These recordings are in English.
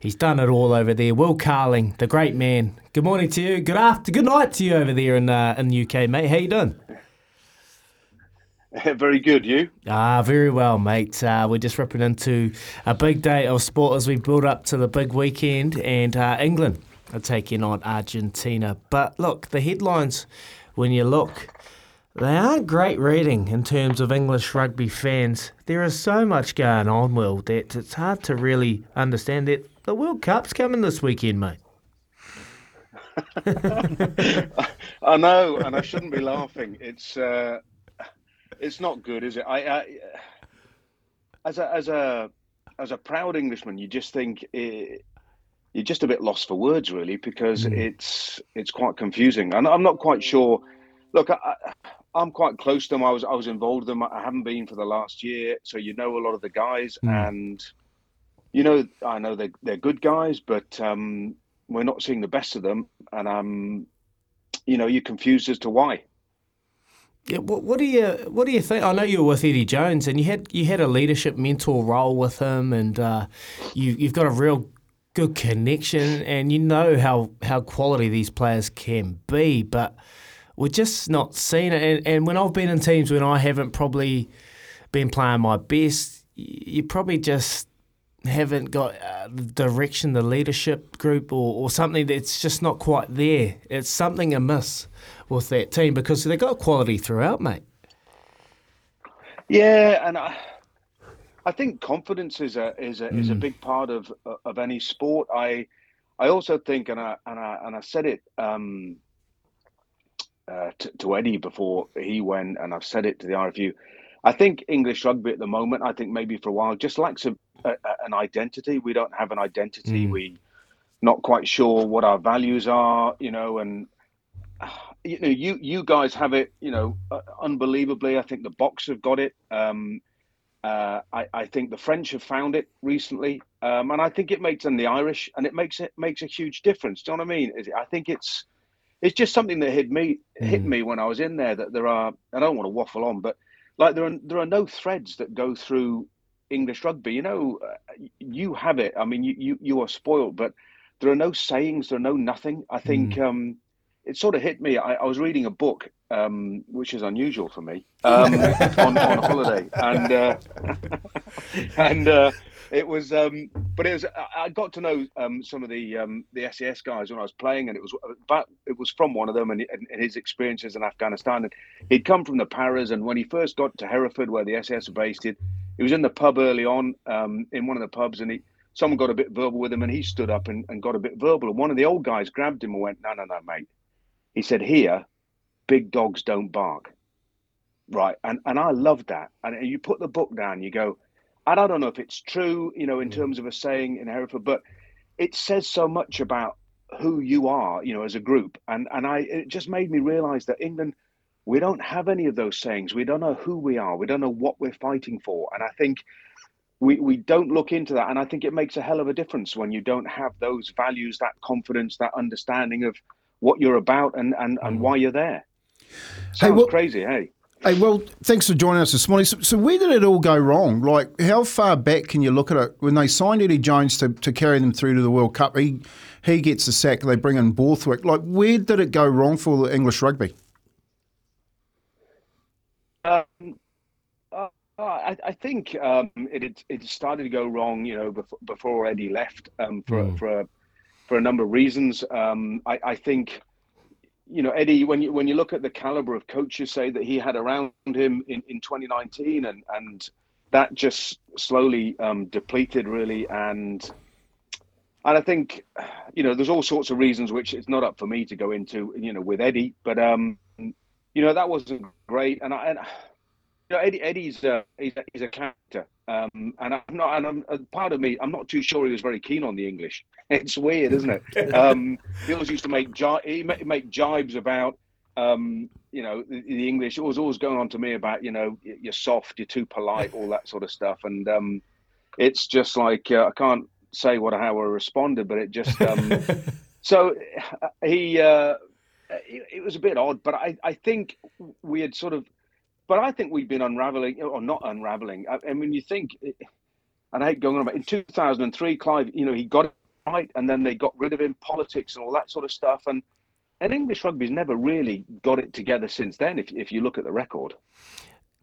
He's done it all over there. Will Carling, the great man. Good morning to you. Good after, good night to you over there in uh, in the UK, mate. How you doing? Very good. You? Ah, very well, mate. Uh, we're just ripping into a big day of sport as we build up to the big weekend, and uh, England are taking on Argentina. But look, the headlines, when you look, they aren't great reading in terms of English rugby fans. There is so much going on, Will, that it's hard to really understand it. The World Cup's coming this weekend, mate. I know, and I shouldn't be laughing. It's uh, it's not good, is it? I, I as a as a as a proud Englishman, you just think it, you're just a bit lost for words, really, because mm. it's it's quite confusing, and I'm not quite sure. Look, I, I'm quite close to them. I was I was involved with them. I haven't been for the last year, so you know a lot of the guys, mm. and you know, I know they're they're good guys, but um, we're not seeing the best of them, and um, you know, you're confused as to why. Yeah, what, what do you what do you think? I know you were with Eddie Jones, and you had you had a leadership mentor role with him, and uh, you you've got a real good connection, and you know how how quality these players can be, but we're just not seeing it. And, and when I've been in teams when I haven't probably been playing my best, you probably just haven't got uh, the direction, the leadership group, or, or something that's just not quite there. It's something amiss with that team because they've got quality throughout, mate. Yeah, and I, I think confidence is a is a mm. is a mm. big part of of any sport. I I also think, and I and I and I said it um, uh, to, to Eddie before he went, and I've said it to the RFU. I think English rugby at the moment, I think maybe for a while, just lacks a, a, an identity. We don't have an identity. Mm. We not quite sure what our values are, you know, and you know, you you guys have it, you know, uh, unbelievably. I think the Boks have got it. Um, uh, I, I think the French have found it recently, um, and I think it makes and the Irish, and it makes it makes a huge difference. Do you know what I mean? I think it's it's just something that hit me mm. hit me when I was in there. That there are, I don't want to waffle on, but like there are there are no threads that go through English rugby. You know, uh, you have it. I mean, you you, you are spoiled, but there are no sayings. There are no nothing. I think mm. um, it sort of hit me. I, I was reading a book, um, which is unusual for me, um, on, on holiday, and uh, and uh, it was. Um, but it was. I got to know um, some of the um, the SAS guys when I was playing, and it was but it was from one of them and, and, his experiences in Afghanistan. And he'd come from the Paras, and when he first got to Hereford, where the SAS are based, he was in the pub early on, um, in one of the pubs, and he someone got a bit verbal with him, and he stood up and, and got a bit verbal. And one of the old guys grabbed him and went, "No, no, no, mate." He said, "Here, big dogs don't bark." Right, and and I loved that. And you put the book down, you go and I don't know if it's true, you know, in terms of a saying in Hereford, but it says so much about who you are, you know, as a group. And and I it just made me realise that England, we don't have any of those sayings. We don't know who we are. We don't know what we're fighting for. And I think we, we don't look into that. And I think it makes a hell of a difference when you don't have those values, that confidence, that understanding of what you're about and, and, and mm. why you're there. Sounds hey, well, crazy, hey? Hey, well, thanks for joining us this morning. So, so, where did it all go wrong? Like, how far back can you look at it? When they signed Eddie Jones to, to carry them through to the World Cup, he he gets the sack. They bring in Borthwick. Like, where did it go wrong for the English rugby? Um, uh, I, I, think um, it it started to go wrong, you know, before, before Eddie left um, for mm. for a, for a number of reasons. Um, I, I think you know, Eddie, when you when you look at the caliber of coaches, say that he had around him in, in 2019, and and that just slowly um, depleted, really, and and I think, you know, there's all sorts of reasons which it's not up for me to go into, you know, with Eddie, but um, you know, that wasn't great, and I, and know, Eddie, Eddie's a, he's a, he's a character, um, and I'm not, and I'm, uh, part of me, I'm not too sure he was very keen on the English. It's weird, isn't it? Um, he always used to make ji- he make jibes about, um, you know, the, the, English. It was always going on to me about, you know, you're soft, you're too polite, all that sort of stuff, and um, it's just like uh, I can't say what how I responded, but it just um, so he. Uh, it, it was a bit odd, but I, I think we had sort of but I think we've been unraveling, or not unraveling. I, I mean, you think, and I hate going on about in 2003, Clive, you know, he got it right, and then they got rid of him, politics and all that sort of stuff, and and English rugby's never really got it together since then. If if you look at the record,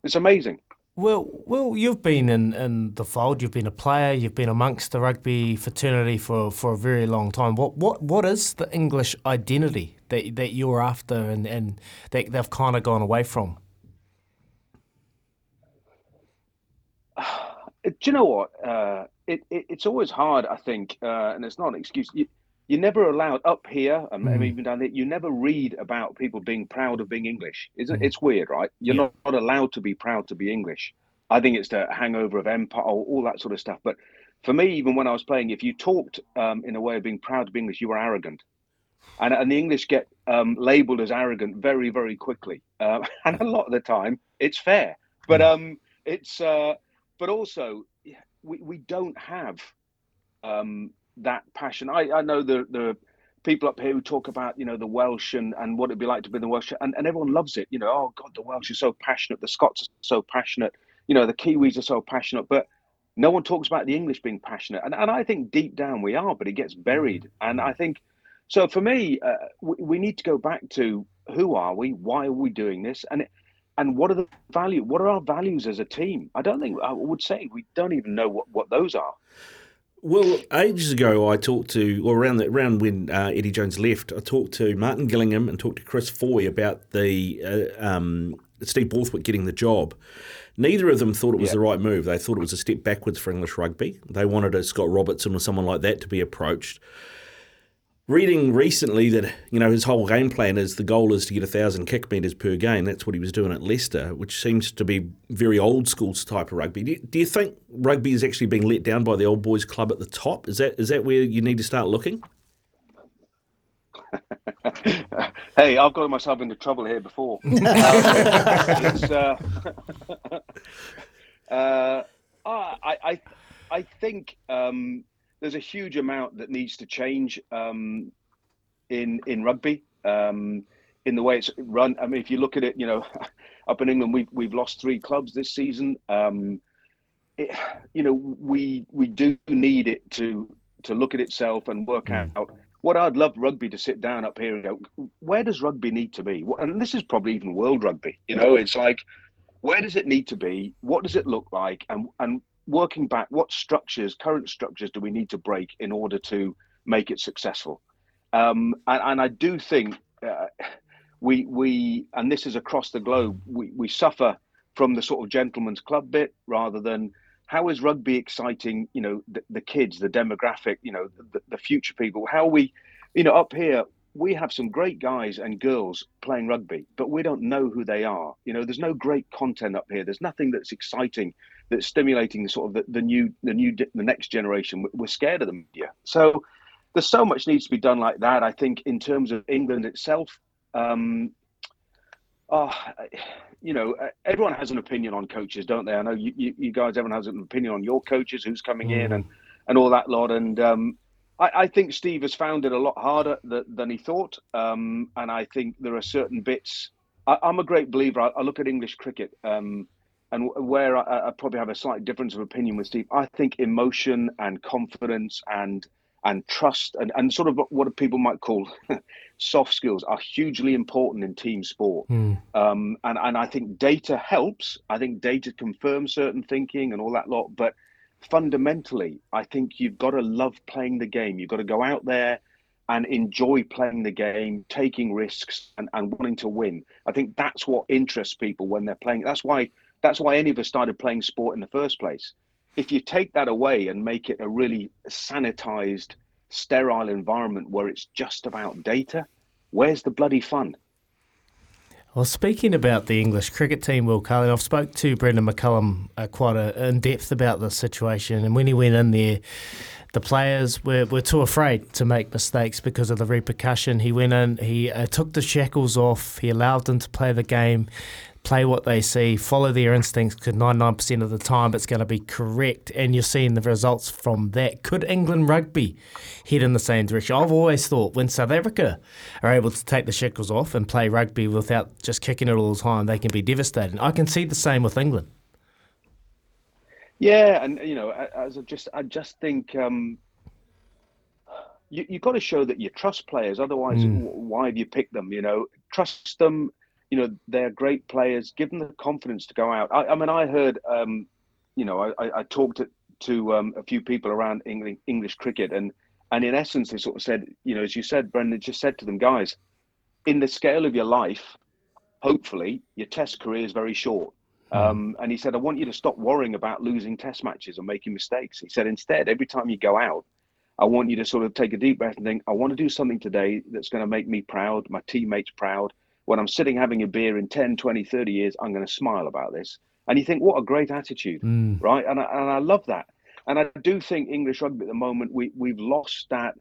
it's amazing. Well, well, you've been in, in the fold. You've been a player. You've been amongst the rugby fraternity for, for a very long time. What what what is the English identity that that you're after and, and that they've kind of gone away from? Do you know what? Uh, it, it, it's always hard, I think, uh, and it's not an excuse. You, you're never allowed up here, and mm. even down there. You never read about people being proud of being English. Isn't mm. it's weird, right? You're yeah. not, not allowed to be proud to be English. I think it's the hangover of empire, all that sort of stuff. But for me, even when I was playing, if you talked um, in a way of being proud to be English, you were arrogant, and and the English get um, labelled as arrogant very very quickly, uh, and a lot of the time it's fair, but mm. um, it's uh, but also we we don't have um that passion. I, I know the the people up here who talk about you know the Welsh and, and what it'd be like to be in the Welsh, and, and everyone loves it. You know, oh God, the Welsh are so passionate. The Scots are so passionate. You know, the Kiwis are so passionate, but no one talks about the English being passionate. And and I think deep down we are, but it gets buried. Mm-hmm. And I think so. For me, uh, we, we need to go back to who are we? Why are we doing this? And it, and what are the value? What are our values as a team? I don't think I would say we don't even know what, what those are. Well, ages ago, I talked to, or around the, around when uh, Eddie Jones left, I talked to Martin Gillingham and talked to Chris Foy about the uh, um, Steve Borthwick getting the job. Neither of them thought it was yeah. the right move. They thought it was a step backwards for English rugby. They wanted a Scott Robertson or someone like that to be approached reading recently that you know his whole game plan is the goal is to get a thousand kick meters per game. That's what he was doing at Leicester, which seems to be very old school type of rugby. Do you, do you think rugby is actually being let down by the old boys club at the top? Is that is that where you need to start looking? hey, I've got myself into trouble here before. uh, uh, I, I, I think um, there's a huge amount that needs to change um, in in rugby. Um, in the way it's run, I mean, if you look at it, you know, up in England, we've we've lost three clubs this season. Um, it, you know, we we do need it to to look at itself and work mm. out what I'd love rugby to sit down up here and go, where does rugby need to be? And this is probably even world rugby. You know, it's like, where does it need to be? What does it look like? And and working back, what structures, current structures, do we need to break in order to make it successful? Um, and, and, I do think uh, we we and this is across the globe. We we suffer from the sort of gentleman's club bit rather than how is rugby exciting? You know, the, the kids, the demographic, you know, the, the future people. How we, you know, up here we have some great guys and girls playing rugby, but we don't know who they are. You know, there's no great content up here. There's nothing that's exciting, that's stimulating the sort of the, the new, the new, the next generation. We're scared of the media. So there's so much needs to be done like that. I think in terms of England itself, um, oh, you know, everyone has an opinion on coaches, don't they? I know you, you, you guys, everyone has an opinion on your coaches, who's coming mm. in, and and all that lot. And um, I, I, think Steve has found it a lot harder th- than he thought, um, and I think there are certain bits. I, am a great believer. I, I, look at English cricket, um, and where I, I, probably have a slight difference of opinion with Steve. I think emotion and confidence and and trust and, and sort of what people might call soft skills are hugely important in team sport. Mm. Um, and and I think data helps. I think data confirms certain thinking and all that lot, but fundamentally, I think you've got to love playing the game. You've got to go out there and enjoy playing the game, taking risks, and, and wanting to win. I think that's what interests people when they're playing. That's why that's why any of us started playing sport in the first place. If you take that away and make it a really sanitized, sterile environment where it's just about data, where's the bloody fun? Well, speaking about the English cricket team, Will Carling, I've spoke to Brendon McCullum uh, quite a, in depth about this situation, and when he went in there, the players were, were too afraid to make mistakes because of the repercussion. He went in, he uh, took the shackles off, he allowed them to play the game play what they see, follow their instincts because 99% of the time it's going to be correct and you're seeing the results from that. Could England rugby head in the same direction? I've always thought when South Africa are able to take the shackles off and play rugby without just kicking it all the time, they can be devastating. I can see the same with England. Yeah, and you know, as I just, I just think um, you you got to show that you trust players. Otherwise, Mm. why have you picked them? You know, trust them. You know, they're great players. Give them the confidence to go out. I, I mean, I heard, um, you know, I, I, talked to, to um, a few people around English, English cricket, and and in essence, they sort of said, you know, as you said, Brendon just said to them, guys, in the scale of your life, hopefully your test career is very short. Um, and he said, I want you to stop worrying about losing test matches or making mistakes. He said, instead, every time you go out, I want you to sort of take a deep breath and think, I want to do something today that's going to make me proud, my teammates proud. When I'm sitting having a beer in 10, 20, 30 years, I'm going to smile about this. And you think, what a great attitude, Mm. right? And I, and I love that. And I do think English rugby at the moment, we, we've lost that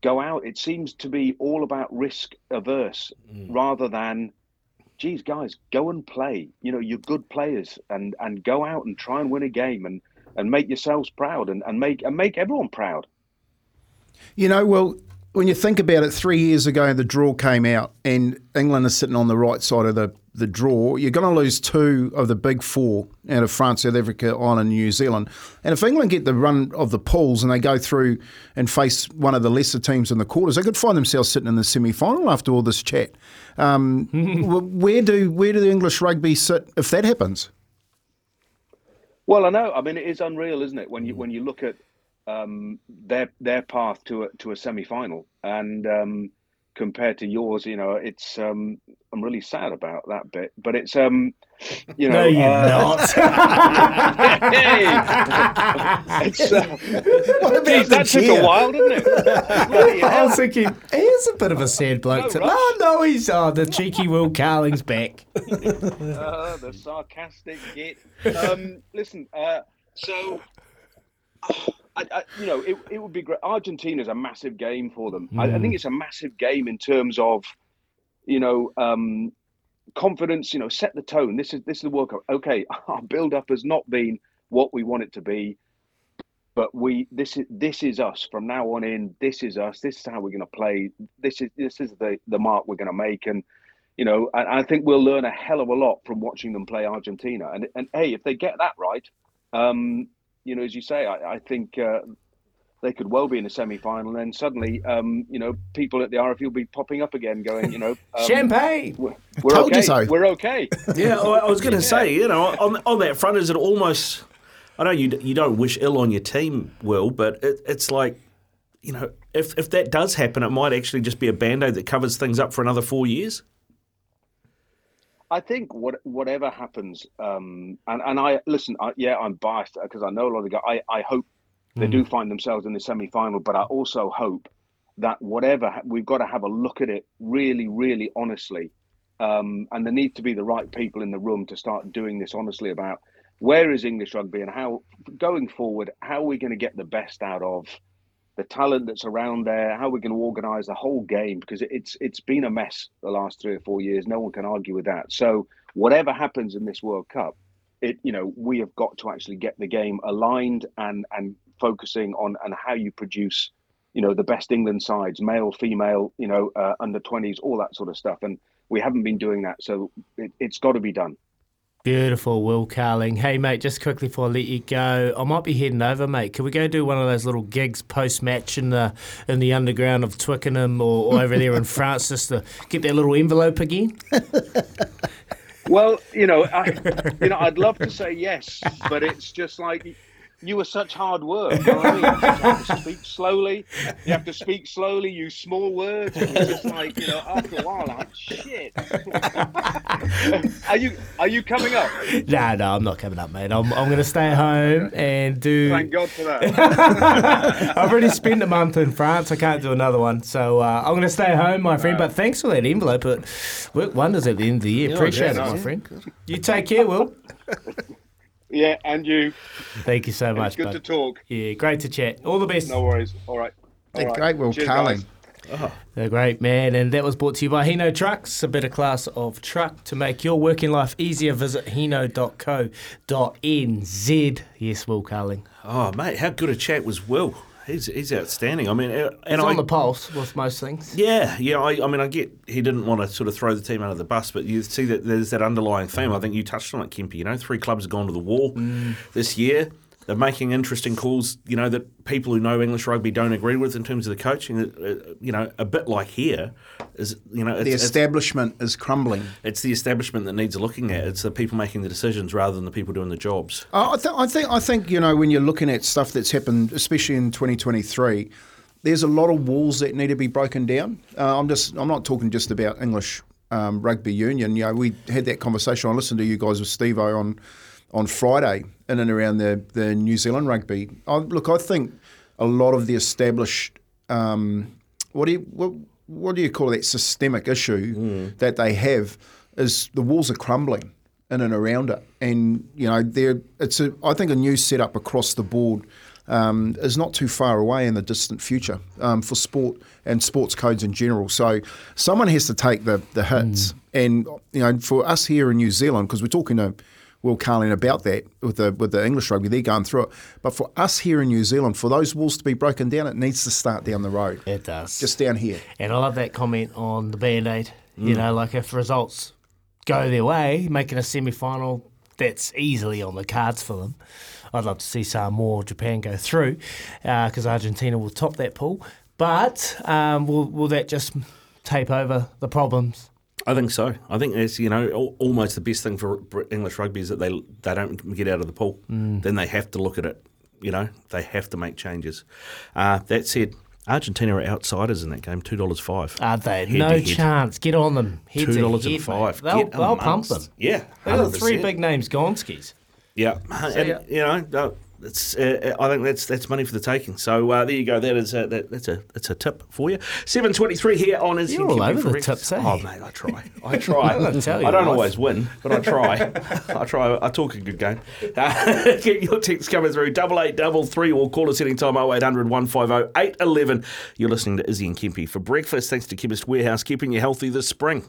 go out. It seems to be all about risk averse rather than, geez, guys, go and play. You know, you're good players and, and go out and try and win a game and, and make yourselves proud and, and make and make everyone proud. You know, well, when you think about it, three years ago the draw came out, and England is sitting on the right side of the, the draw. You're going to lose two of the big four out of France, South Africa, Ireland, New Zealand. And if England get the run of the pools and they go through and face one of the lesser teams in the quarters, they could find themselves sitting in the semi final after all this chat. Um, where do where do the English rugby sit if that happens? Well, I know. I mean, it is unreal, isn't it? When you when you look at um, their their path to a to a semi final and um, compared to yours, you know, it's um, I'm really sad about that bit. But it's um, you know, No, you're uh, not. hey, it's, uh, What geez, that took a while, didn't it? Bloody I was thinking, he is a bit of a sad bloke. No to, oh, no, he's oh, the cheeky Will Carling's back. Uh, the sarcastic git. Um, listen, uh, so I, I, you know, it, it would be great. Argentina's a massive game for them. I, I think it's a massive game in terms of, you know, um, confidence. You know, set the tone. This is this is the World Cup. Okay, our build up has not been what we want it to be, but we this is this is us from now on in. This is us. This is how we're going to play. This is this is the the mark we're going to make and you know, and I think we'll learn a hell of a lot from watching them play Argentina. And and hey, if they get that right, um, you know, as you say, I, I think uh, they could well be in a semi-final. And then suddenly, um, you know, people at the RFU will be popping up again, going, you know, um, Champagne. we're, we're Told you okay. so. We're okay. Yeah, I, I was going to say, you know, on, on that front, is it almost? I know you you don't wish ill on your team, Will, but it, it's like, you know, if if that does happen, it might actually just be a band aid that covers things up for another four years. I think what whatever happens, um, and and I listen. I, yeah, I'm biased because I know a lot of guys. I I hope they do find themselves in the semi final, but I also hope that whatever we've got to have a look at it really, really honestly, um, and there need to be the right people in the room to start doing this honestly about where is English rugby and how going forward, how are we going to get the best out of the talent that's around there, how we're going to organise the whole game because it's it's been a mess the last three or four years. No one can argue with that. So whatever happens in this World Cup, it you know we have got to actually get the game aligned and and focusing on and how you produce you know the best England sides, male, female, you know uh, under twenties, all that sort of stuff, and we haven't been doing that. So it, it's got to be done. Beautiful, Will Carling. Hey, mate, just quickly before I let you go, I might be heading over, mate. Can we go do one of those little gigs post match in the in the underground of Twickenham or, or over there in France just to get that little envelope again? Well, you know, I, you know, I'd love to say yes, but it's just like you were such hard work. You, know what I mean? you have to speak slowly. You have to speak slowly. Use small words. It's just like you know, after a while, I'm like shit. are you are you coming up? nah, no, I'm not coming up, mate. I'm, I'm going to stay at home and do. Thank God for that. I've already spent a month in France. I can't do another one. So uh, I'm going to stay home, my friend. But thanks for that envelope. It worked wonders at the end of the year. Appreciate it, yeah, my friend. You take care, Will. Yeah, and you. Thank you so It's much, good bud. to talk. Yeah, great to chat. All the best. No worries. All right. All The right. great Will Cheers, Carling. guys. The great man, and that was brought to you by Hino Trucks, a better class of truck to make your working life easier. Visit hino.co.nz. Yes, Will Carling. Oh, mate, how good a chat was Will. He's he's outstanding. I mean, and He's I, on the pulse with most things. Yeah, yeah. I, I mean, I get he didn't want to sort of throw the team under the bus, but you see that there's that underlying theme. I think you touched on it, Kempy. You know, three clubs have gone to the wall Mm. this year. They're making interesting calls, you know, that people who know English rugby don't agree with in terms of the coaching. Uh, You know, a bit like here is, you know, it's, The establishment is crumbling. it's the establishment that needs looking at. It's the people making the decisions rather than the people doing the jobs. Uh, I, th- I think I think you know when you're looking at stuff that's happened, especially in 2023, there's a lot of walls that need to be broken down. Uh, I'm just I'm not talking just about English um, rugby union. You know, we had that conversation. I listened to you guys with Steve on on Friday in and around the the New Zealand rugby. I, look, I think a lot of the established um, what do you what, what do you call that systemic issue that they have is the walls are crumbling in and around it, and you know there it's a I think a new setup across the board. Um, is not too far away in the distant future um, for sport and sports codes in general. So someone has to take the, the hits, and you know for us here in New Zealand, because we're talking to Will Carling about that with the with the English rugby, they're going through it. But for us here in New Zealand, for those walls to be broken down, it needs to start down the road, It does. just down here. And I love that comment on the band aid. You Mm. know, like if results go their way, making a semi final, that's easily on the cards for them. I'd love to see Samoa or Japan go through because Argentina will top that pool. But um, will, will that just tape over the problems? I think so. I think it's you know almost the best thing for English rugby is that they they don't get out of the pool. Then they have to look at it. You know they have to make changes. Uh, that said, Argentina are outsiders in that game. Two dollars five. Are they? Head no chance. Get on them. Head Two dollars and five. mate. They'll, Get they'll pump them. Yeah, They're the three big names Gonskis. Yeah, and, yeah. you know, uh, it's. Uh, I think that's that's money for the taking. So uh, there you go. That is a, that, that's a that's a tip for you. Seven twenty three here on is You're all over the tips, eh? Oh mate, I try. I try. I tell you I don't always win, but I try. I try. I talk a good game. Uh, get your text coming through double eight double three or call us anytime 0800 150 811. You're listening to Izzy and Kempy for breakfast. Thanks to Chemist Warehouse, keeping you healthy this spring.